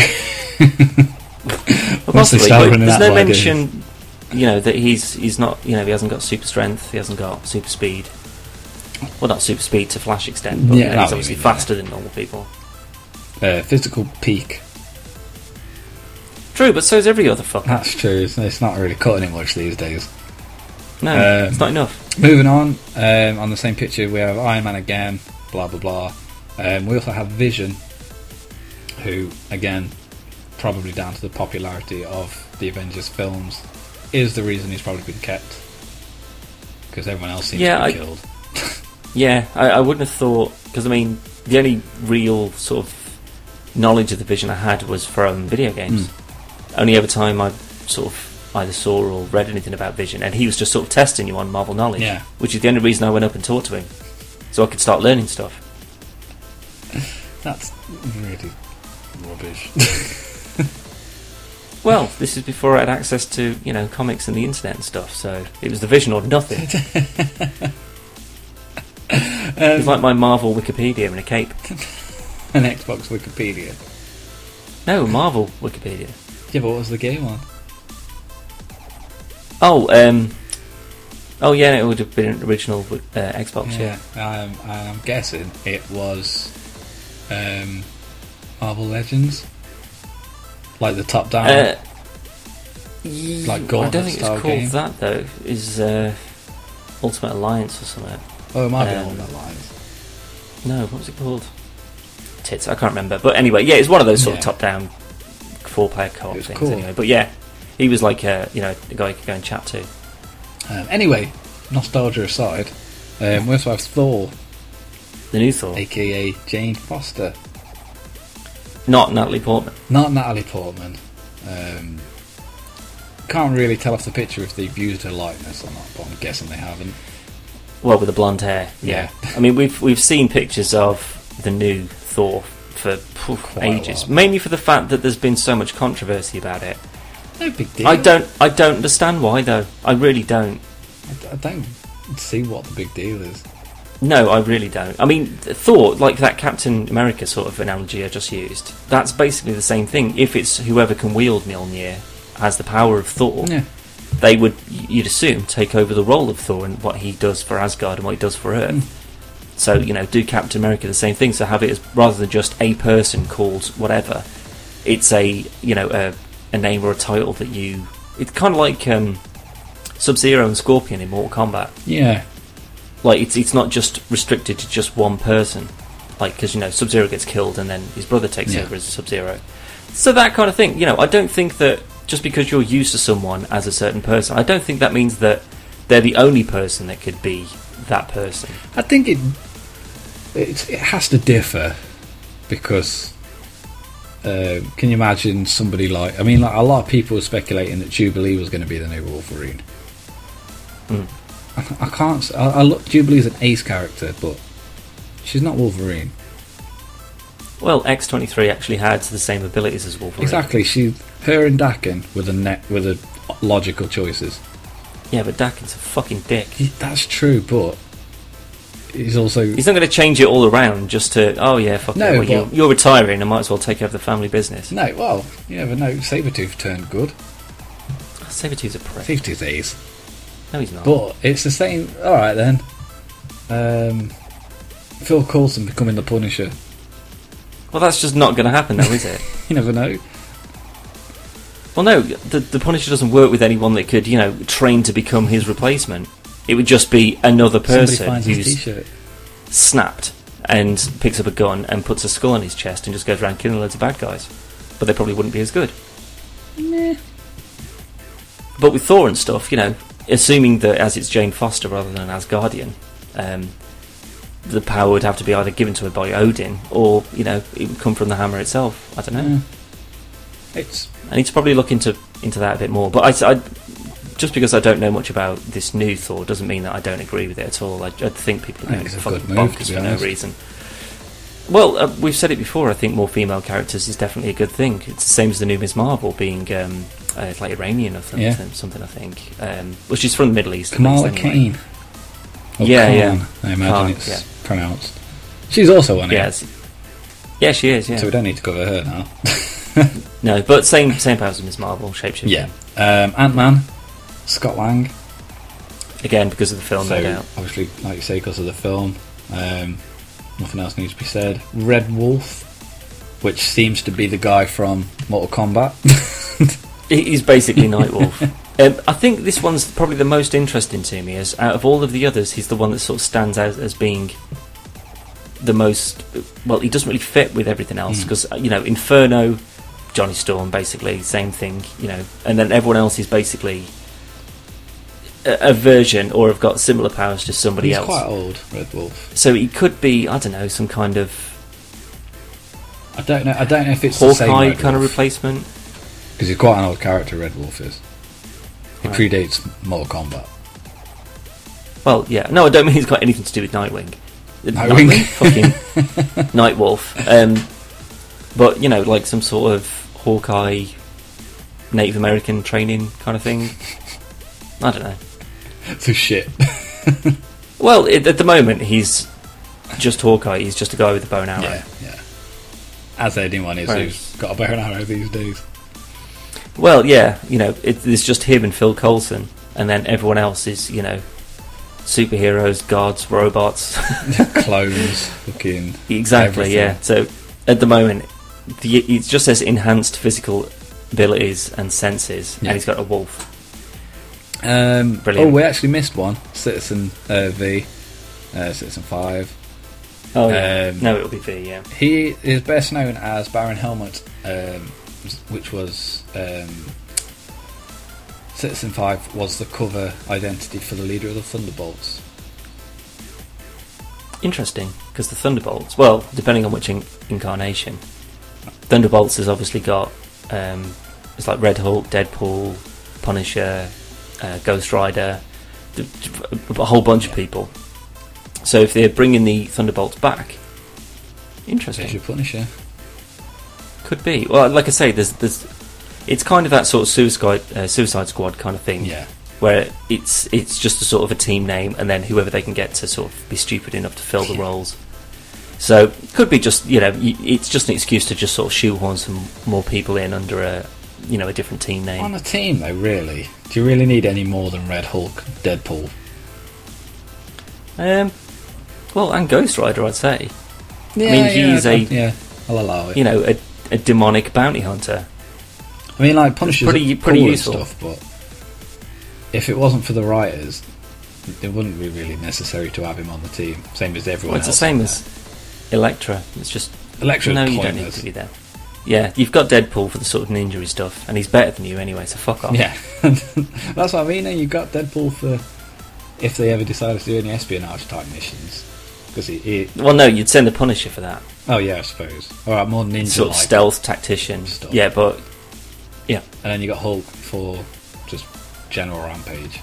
Well, possibly, but there's no mention, you know, that he's he's not, you know, he hasn't got super strength, he hasn't got super speed. Well, not super speed to Flash extent, but Yeah, you know, he's obviously mean, yeah. faster than normal people. uh, physical peak. True, but so is every other fucker. That's true. It's, it's not really cutting it much these days. No, Um, it's not enough. Moving on, um, on the same picture we have Iron Man again, blah blah blah. Um, we also have Vision, who again, probably down to the popularity of the Avengers films, is the reason he's probably been kept. Because everyone else seems Yeah, to be I- killed. Yeah, I, I wouldn't have thought because I mean the only real sort of knowledge of the Vision I had was from video games. Hmm. Only every time I sort of either saw or read anything about Vision, and he was just sort of testing you on Marvel knowledge. Yeah. which is the only reason I went up and talked to him, so I could start learning stuff. That's really rubbish. Well, this is before I had access to you know comics and the internet and stuff, so it was the Vision or nothing. it's like my Marvel Wikipedia in a cape. An Xbox Wikipedia. No, Marvel Wikipedia. Yeah, but what was the game on? Oh, um, oh yeah, it would have been an original uh, Xbox. Yeah. Um, and I'm guessing it was um, Marvel Legends, like the top down. Uh, Like I don't think it's called game? that though. Is uh, Ultimate Alliance or something? oh, it might um, along that lines. No, what was it called? Tits. I can't remember. But anyway, yeah, it's one of those sort Yeah. of top-down four-player co-op things. cool. Anyway, but yeah, he was like a you know a guy you could go and chat to. Um, anyway, nostalgia aside, um, we also have Thor, The new Thor, aka Jane Foster, not Natalie Portman. not Natalie Portman. Um, can't really tell off the picture if they've used her likeness or not, but I'm guessing they haven't. Well, with the blonde hair. Yeah. I mean, we've we've seen pictures of the new Thor for a ages, mainly for the fact that there's been so much controversy about it. No big deal. I don't, I don't understand why though. I really don't. I, I don't see what the big deal is. No, I really don't. I mean, Thor, like that Captain America sort of analogy I just used, that's basically the same thing. If it's whoever can wield Mjolnir has the power of Thor, Yeah. they would, you'd assume, take over the role of Thor and what he does for Asgard and what he does for Earth. Mm. So, you know, do Captain America the same thing. So have it as rather than just a person called whatever, it's a, you know, a, a name or a title that you. It's kind of like um, Sub Zero and Scorpion in Mortal Kombat. Yeah. Like it's it's not just restricted to just one person. Like because you know Sub Zero gets killed and then his brother takes Yeah. over as Sub Zero. So that kind of thing. You know, I don't think that just because you're used to someone as a certain person, I don't think that means that they're the only person that could be that person. I think it it, it has to differ because uh, can you imagine somebody like I mean like a lot of people were speculating that Jubilee was going to be the new Wolverine. Mm. I, I can't. I, I look. Jubilee's an ace character, but she's not Wolverine. Well, X twenty three actually had the same abilities as Wolverine. Exactly. She, her, and Daken were the net were the logical choices. Yeah, but Daken's a fucking dick. He, that's true, but he's also He's not going to change it all around just to oh yeah fuck No, it, well, you're, you're retiring. I might as well take over the family business. no. Well, you never know. Sabretooth turned good. Sabretooth's a prick. Sabretooth ace. No, he's not. But it's the same. All right then. Um, Phil Coulson becoming the Punisher. well, that's just not going to happen, though, is it? You never know. Well, no, the, the Punisher doesn't work with anyone that could, you know, train to become his replacement. It would just be another person finds his who's snapped and picks up a gun and puts a skull on his chest and just goes around killing loads of bad guys. But they probably wouldn't be as good. Meh. But with Thor and stuff, you know, assuming that as it's Jane Foster rather than an Asgardian, um, the power would have to be either given to her by Odin or, you know, it would come from the hammer itself. I don't know. Yeah. It's I need to probably look into into that a bit more. But I, I- just because I don't know much about this new Thor doesn't mean that I don't agree with it at all. I, I think people are going it's a fucking bonkers to for no reason. Well, uh, we've said it before. I think more female characters is definitely a good thing. It's the same as the new Miss Marvel being um, uh, it's like Iranian or something. Yeah. Something I think. Um, well, she's from the Middle East. Kamala least, anyway. Kane. Or Yeah, Khan, yeah. I imagine Khan, it's yeah. pronounced. She's also on it, Yes. Yeah, she is. Yeah. so we don't need to cover her now. no, but same same powers as Miss Marvel, shapeshifting. Yeah. Um, Ant Man, Scott Lang. Again, because of the film, so no doubt. obviously, like you say, because of the film, um, nothing else needs to be said. Red Wolf, which seems to be the guy from Mortal Kombat. He- He's basically Nightwolf. um, I think this one's probably the most interesting to me. As out of all of the others, he's the one that sort of stands out as being the most. Well, he doesn't really fit with everything else Mm. because you know Inferno, Johnny Storm, basically same thing. You know, and then everyone else is basically a, a version or have got similar powers to somebody else. He's else. quite old, Red Wolf. So he could be, I don't know, some kind of I don't know. I don't know if it's the same Hawkeye kind of replacement. Because he's quite an old character. Red Wolf is. He Right. predates Mortal Kombat. Well, yeah. No, I don't mean he's got anything to do with Nightwing. Nightwing? fucking Nightwolf. Um, but you know, like some sort of Hawkeye, Native American training kind of thing. I don't know. So shit. Well, it, at the moment, he's just Hawkeye. He's just a guy with a bow and arrow. Yeah, yeah. As anyone is who's got a bow and arrow these days. Well, yeah. You know, it, it's just him and Phil Coulson, and then everyone else is you know superheroes, gods, robots. Clones, fucking. Exactly, Everything. yeah. So at the moment, the, it just says enhanced physical abilities and senses, Yeah. and he's got a wolf. Um, Brilliant. Oh, we actually missed one. Citizen uh, V, uh, Citizen Five. Oh, yeah. Um, no, it'll be V, yeah. He is best known as Baron Helmut, um, which was um, Citizen Five was the cover identity for the leader of the Thunderbolts. Interesting, because the Thunderbolts, well, depending on which in- incarnation, Thunderbolts has obviously got, um, it's like Red Hulk, Deadpool, Punisher, uh, Ghost Rider, a whole bunch of people. So if they're bringing the Thunderbolts back, There's interesting. your Punisher. Could be. Well, like I say, there's there's it's kind of that sort of suicide uh, Suicide Squad kind of thing. Yeah. Where it's it's just a sort of a team name, and then whoever they can get to sort of be stupid enough to fill the roles. So could be just you know it's just an excuse to just sort of shoehorn some more people in under a you know a different team name. On a team, though, really, do you really need any more than Red Hulk, Deadpool? Um, well, and Ghost Rider, I'd say. Yeah, mean, he's a- yeah. I'll allow it. You know, a, a demonic bounty hunter. I mean, like Punisher's pretty- cool pretty and useful. stuff, but if it wasn't for the writers, it wouldn't be really necessary to have him on the team. Same as everyone Well, it's the same as Elektra. It's just there. Elektra's no, you don't need to be there. Yeah, you've got Deadpool for the sort of ninja stuff, and he's better than you anyway. So fuck off. Yeah, that's what I mean. And you've got Deadpool for if they ever decide to do any espionage type missions. Because he, he, Well, no, you'd send the Punisher for that oh yeah, I suppose. All right, more ninja sort of stealth tactician. Stuff. Yeah, but yeah, And then you got Hulk for just general rampage.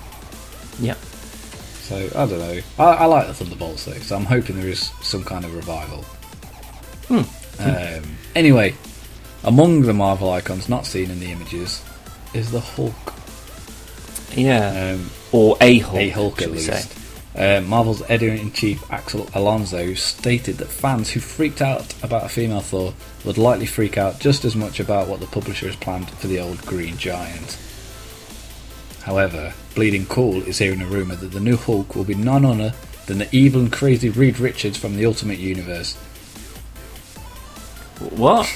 yeah. So I don't know. I, I like the Thunderbolts though, so I'm hoping there is some kind of revival. Hmm. Um, anyway, among the Marvel icons not seen in the images is the Hulk. Yeah, Um, or a Hulk. a Hulk at we say. Uh, Marvel's editor-in-chief Axel Alonso stated that fans who freaked out about a female Thor would likely freak out just as much about what the publisher has planned for the old Green Giant. However, Bleeding Cool is hearing a rumour that the new Hulk will be none other than the evil and crazy Reed Richards from the Ultimate Universe. What?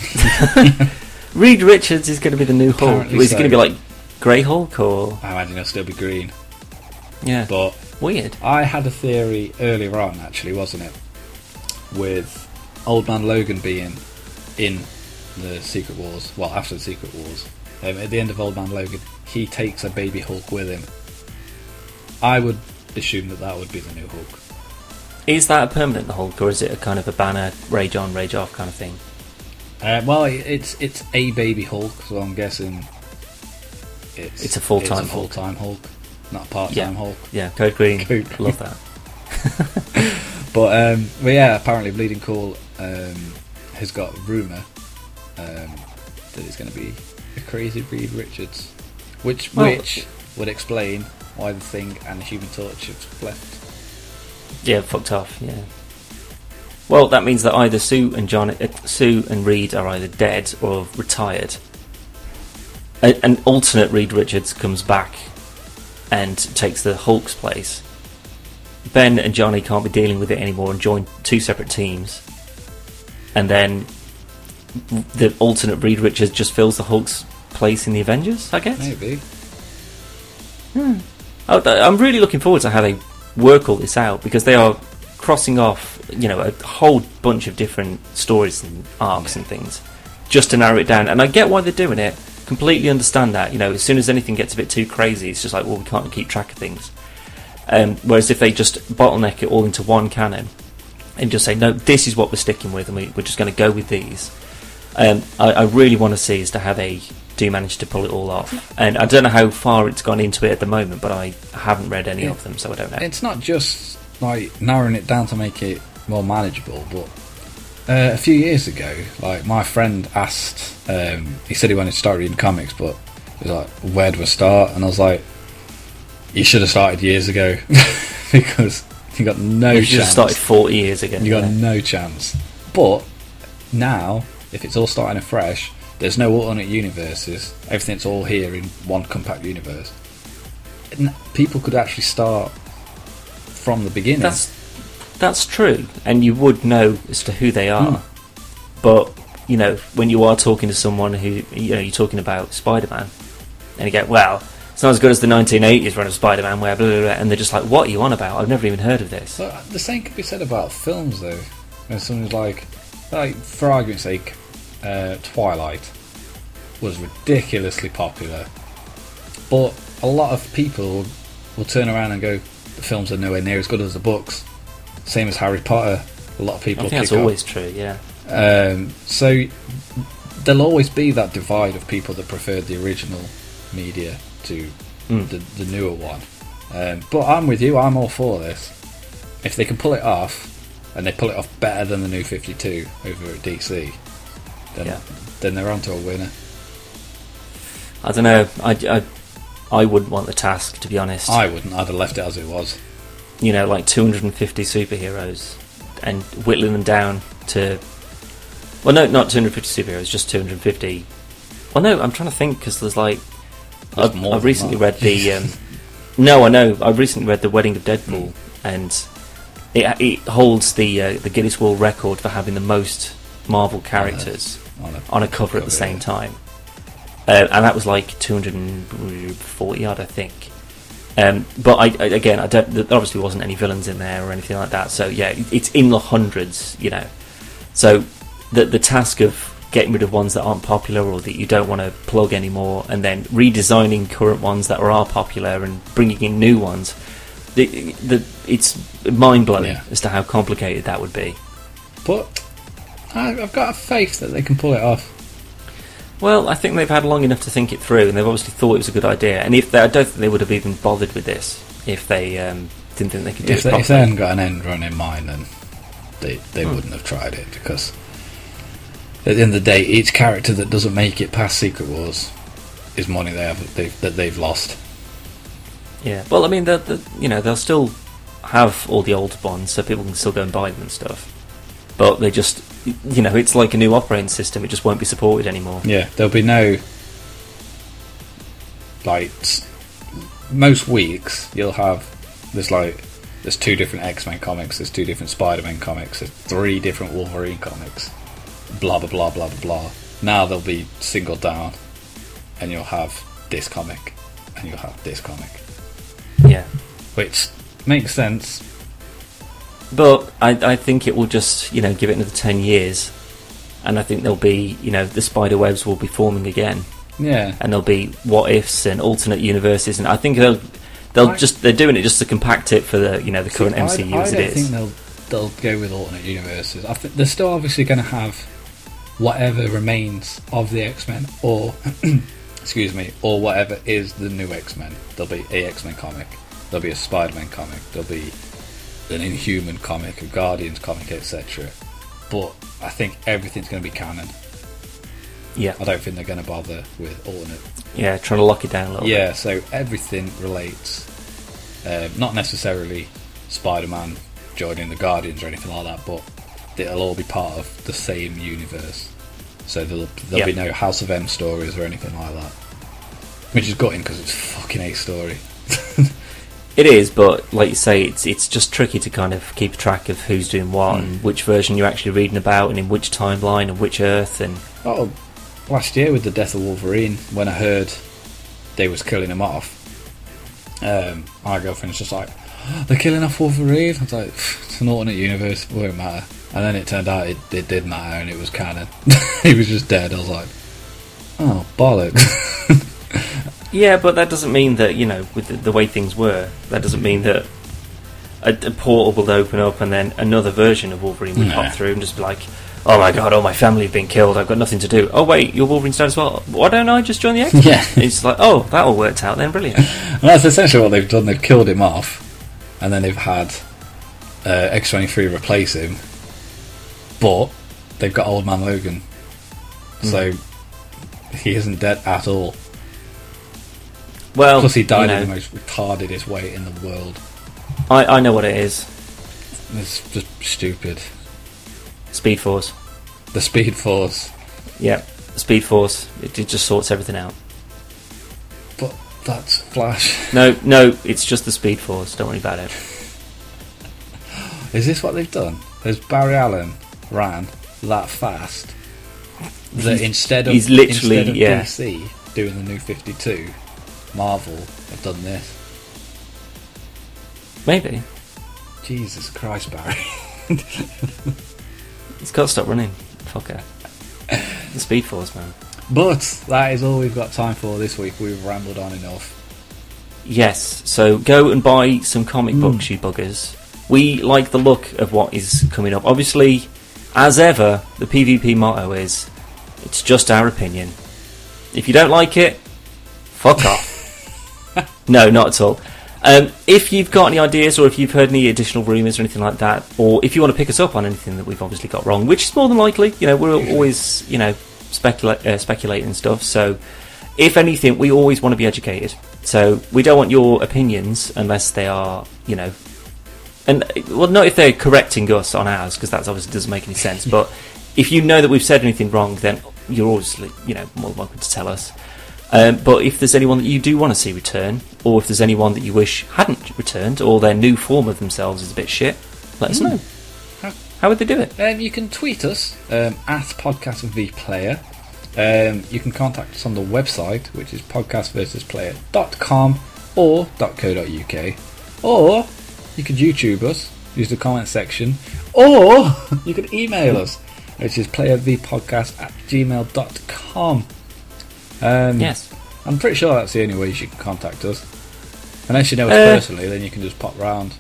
Reed Richards is going to be the new Hulk. Apparently Is he going to be like Grey Hulk or I imagine he'll still be green. yeah? But Weird. I had a theory earlier on, actually, wasn't it? With Old Man Logan being in the Secret Wars, well, after the Secret Wars. Um, at the end of Old Man Logan, he takes a baby Hulk with him. I would assume that that would be the new Hulk. Is that a permanent Hulk or is it a kind of a banner rage on, rage off kind of thing? Uh, well, it's it's a baby Hulk, so I'm guessing it's It's a full-time Hulk. full-time Hulk, not a part-time Yeah. Hulk. Yeah, Code Green. Code Green. Love that. But um, but yeah, apparently Bleeding Cool um, has got rumour um, that it's going to be a crazy Reed Richards, which Well- which would explain why the Thing and the Human Torch have left. Yeah, fucked off. Yeah. Well, that means that either Sue and John, uh, Sue and Reed are either dead or retired. An alternate Reed Richards comes back and takes the Hulk's place. Ben and Johnny can't be dealing with it anymore and join two separate teams. And then the alternate Reed Richards just fills the Hulk's place in the Avengers, I guess. Maybe. Hmm. Th- I'm really looking forward to how they work all this out because they are crossing off, you know, a whole bunch of different stories and arcs and things just to narrow it down. And I get why they're doing it. Completely understand that. You know, as soon as anything gets a bit too crazy, it's just like, well, we can't keep track of things. Um, whereas if they just bottleneck it all into one canon and just say, no, this is what we're sticking with, and we, we're just going to go with these. Um, I, I really want to see is to how they do manage to pull it all off. And I don't know how far it's gone into it at the moment, but I haven't read any Yeah. of them, so I don't know. It's not just like narrowing it down to make it more manageable, but uh, a few years ago, like my friend asked, um, he said he wanted to start reading comics, but he was like, "Where do I start?" And I was like, "You should have started years ago because you got no you chance. started 40 years ago. you got yeah. no chance." But now, if it's all starting afresh, there's no alternate universes. Everything's all here in one compact universe. People could actually start from the beginning. That's that's true, and you would know as to who they are. Hmm. But you know, when you are talking to someone who you know you're talking about Spider-Man, and you get well, it's not as good as the 1980s run of Spider-Man, where blah, blah, blah, and they're just like, "What are you on about? I've never even heard of this." The same could be said about films, though. When someone's like, like for argument's sake, uh, Twilight was ridiculously popular, but a lot of people will turn around and go, "The films are nowhere near as good as the books." Same as Harry Potter. A lot of people. I think that's off. always true. Yeah, Um, so there'll always be that divide of people that preferred the original media to Mm. the, the newer one. Um, but I'm with you. I'm all for this. If they can pull it off, and they pull it off better than the new 52 over at DC, then Yeah. then they're onto a winner. I don't know. I, I, I wouldn't want the task, to be honest. I wouldn't. I'd have left it as it was. You know, like 250 superheroes and whittling them down to. Well, no, not 250 superheroes, just 250. Well, no, I'm trying to think because there's like. There's I've, I've recently that. read the. Um, no, I know. I've recently read The Wedding of Deadpool, and it, it holds the uh, the Guinness World Record for having the most Marvel characters On a, on a cover at the same time. Uh, and that was like 240 odd, I think. Um, but I, I, again, I don't. There obviously wasn't any villains in there or anything like that. So yeah, it's in the hundreds, you know. So the the task of getting rid of ones that aren't popular or that you don't want to plug anymore, and then redesigning current ones that are popular and bringing in new ones, the, the, it's mind blowing Yeah. as to how complicated that would be. But I've got a faith that they can pull it off. Well, I think they've had long enough to think it through, and they've obviously thought it was a good idea. And if they, I don't think they would have even bothered with this if they um, didn't think they could do If it they, if they hadn't got an end run in mind, then they they Hmm. wouldn't have tried it because at the end of the day, each character that doesn't make it past Secret Wars is money they have they've, that they've lost. Yeah. Well, I mean, the, the, you know, they'll still have all the old bonds, so people can still go and buy them and stuff. But they just, you know, it's like a new operating system. It just won't be supported anymore. Yeah, there'll be no like most weeks you'll have there's like there's two different X Men comics, there's two different Spider Man comics, there's three different Wolverine comics, blah blah blah blah blah blah. Now they'll be singled down, and you'll have this comic, and you'll have this comic, Yeah. which makes sense. But I, I think it will just, you know, give it another 10 years. And I think there'll be, you know, the spider webs will be forming again. Yeah, and there'll be what ifs and alternate universes, and I think they'll they'll I- just they're doing it just to compact it for the you know the current See, I- MCU I, as it is. think they'll they'll go with alternate universes. I think they're still obviously going to have whatever remains of the X Men, or excuse me, or whatever is the new X Men. There'll be a X Men comic. There'll be a Spider Man comic. There'll be an Inhuman comic, a Guardians comic, etc. But I think everything's going to be canon. yeah, I don't think they're going to bother with alternate yeah, trying to lock it down a little. yeah, so everything relates. Um, not necessarily Spider-Man joining the Guardians or anything like that, but it'll all be part of the same universe. So there'll, there'll be no House of M stories or anything like that. Which is gutting because it's fucking a story. it is, but like you say, it's it's just tricky to kind of keep track of who's doing what Hmm. and which version you're actually reading about and in which timeline and which Earth and Oh, last year with the death of Wolverine, when I heard they was killing him off, um, my girlfriend was just like, "They're killing off Wolverine." I was like, "It's an alternate universe, it won't matter." And then it turned out it, it did matter, and it was canon. he was just dead. I was like, "Oh bollocks!" yeah, but that doesn't mean that you know with the, the way things were, that doesn't mean that. A, a portal would open up and then another version of Wolverine would Nah. pop through and just be like, "Oh my god, all my family have been killed. I've got nothing to do." Oh wait, your Wolverine's dead as well. Why don't I just join the X? yeah, It's like, oh, that all worked out then, brilliant. and that's essentially what they've done. They've killed him off, and then they've had uh, X twenty three replace him, but they've got Old Man Logan, so he isn't dead at all. Well, Plus, he died you in the most retardedest way in the world. I, I know what it is. It's just stupid. Speed Force. The Speed Force, Yeah, Speed Force. It, it just sorts everything out. but that's Flash. No, no, it's just the Speed Force. Don't worry about it. Is this what they've done? Has Barry Allen ran that fast that He's- instead of he's literally- instead of yeah. DC doing the new Fifty Two, Marvel have done this. Maybe Jesus Christ, Barry! it's got to stop running. Fucker. The Speed Force, man. but that is all we've got time for this week. We've rambled on enough. Yes. So go and buy some comic Mm. books, you buggers. We like the look of what is coming up. Obviously, as ever, the PvP motto is it's just our opinion. If you don't like it, fuck off. no, not at all. Um, if you've got any ideas or if you've heard any additional rumours or anything like that, or if you want to pick us up on anything that we've obviously got wrong, which is more than likely, you know, we're always, you know, speculate, uh, speculate and stuff. So, if anything, we always want to be educated. So we don't want your opinions unless they are, you know, and well, not if they're correcting us on ours because that obviously doesn't make any sense. but if you know that we've said anything wrong, then you're obviously, you know, more than welcome to tell us. Um, but if there's anyone that you do want to see return, or if there's anyone that you wish hadn't returned, or their new form of themselves is a bit shit, let us Mm. know. How would they do it? Um, you can tweet us um, at Podcast V Player. Um, you can contact us on the website, which is podcastversusplayer.com or .co.uk. Or you could YouTube us, use the comment section, or you could email us, which is playervpodcast at gmail.com. Um, Yes. I'm pretty sure that's the only way you can contact us. Unless you know us Uh, personally, then you can just pop round.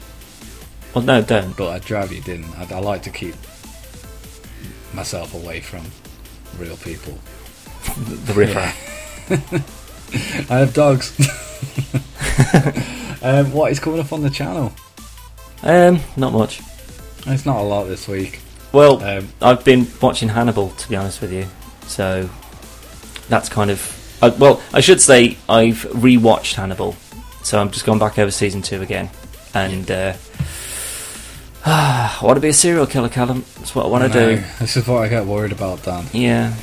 Well, no, don't. But I'd rather you didn't. I'd, I like to keep myself away from real people. The river. I have dogs. um, what is coming up on the channel? Um, not much. It's not a lot this week. Well, Um, I've been watching Hannibal, to be honest with you. So that's kind of. Uh, well, I should say I've rewatched Hannibal. So I'm just going back over season two again. And uh, I want to be a serial killer, Callum. That's what I want to do. This is what I get worried about, Dan. Yeah,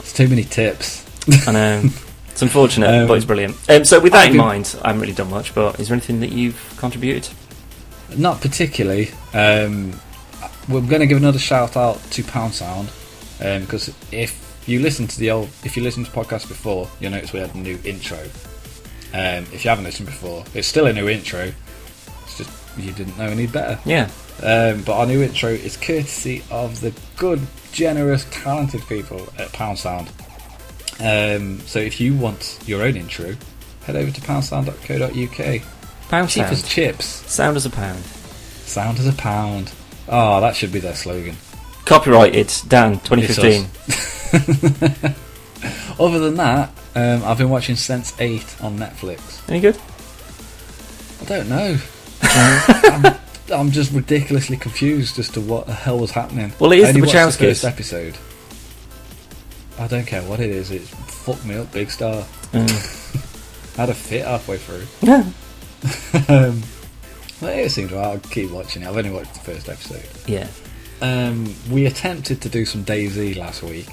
It's too many tips. I know. It's unfortunate, Um, but it's brilliant. Um, so with that I've in mind, I haven't really done much. But is there anything that you've contributed? Not particularly. Um, we're going to give another shout out to Pound Sound because if you listen to the old, if you listen to podcasts before, you'll notice we had a new intro. Um, if you haven't listened before, it's still a new intro. It's just you didn't know any better. Yeah, Um, but our new intro is courtesy of the good, generous, talented people at Pound Sound. Um, so if you want your own intro, head over to poundsound.co.uk. pound Cheap as sound. chips, Sound as a pound. sound as a pound. Oh, that should be their slogan. Copyrighted, Dan, 2015. Other than that, um, I've been watching Sense8 on Netflix. Any good? I don't know. I'm, I'm just ridiculously confused as to what the hell was happening. Well, it is I only the watched the first episode. I don't care what it is. It fucked me up, big star. Mm. I had a fit halfway through. Yeah. um, it seems right. I'll keep watching it. I've only watched the first episode. Yeah. Um, we attempted to do some DayZ last week,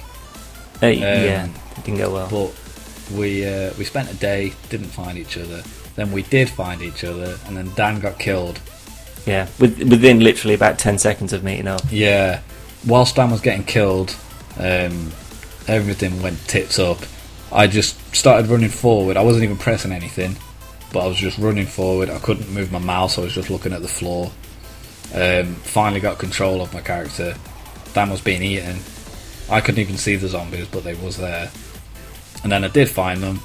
Uh, yeah, it didn't go well. but we uh, we spent a day, didn't find each other. Then we did find each other, and then Dan got killed. Yeah, with, within literally about 10 seconds of meeting up. Yeah, whilst Dan was getting killed, um, everything went tits up. I just started running forward. I wasn't even pressing anything, but I was just running forward. I couldn't move my mouse. I was just looking at the floor. Um, finally got control of my character. Dan was being eaten. I couldn't even see the zombies, but they was there. And then I did find them.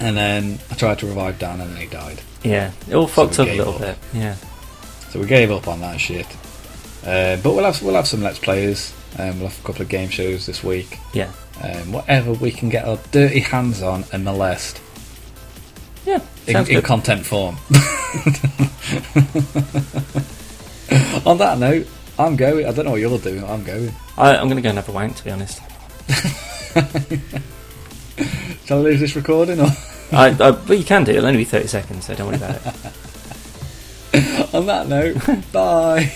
And then I tried to revive Dan, and then he died. Yeah, it all fucked we up a little up. bit. Yeah. So we gave up on that shit. Uh, but we'll have we'll have some let's plays. Um, we'll have a couple of game shows this week. Yeah. Um, whatever we can get our dirty hands on and molest Yeah, in, in content form. on that note, I'm going. I don't know what you're doing. I'm going. I, I'm going to go and have a wank, to be honest. Shall I leave this recording? Or I, I, but you can do it. It'll only be 30 seconds, so don't worry about it. on that note, bye.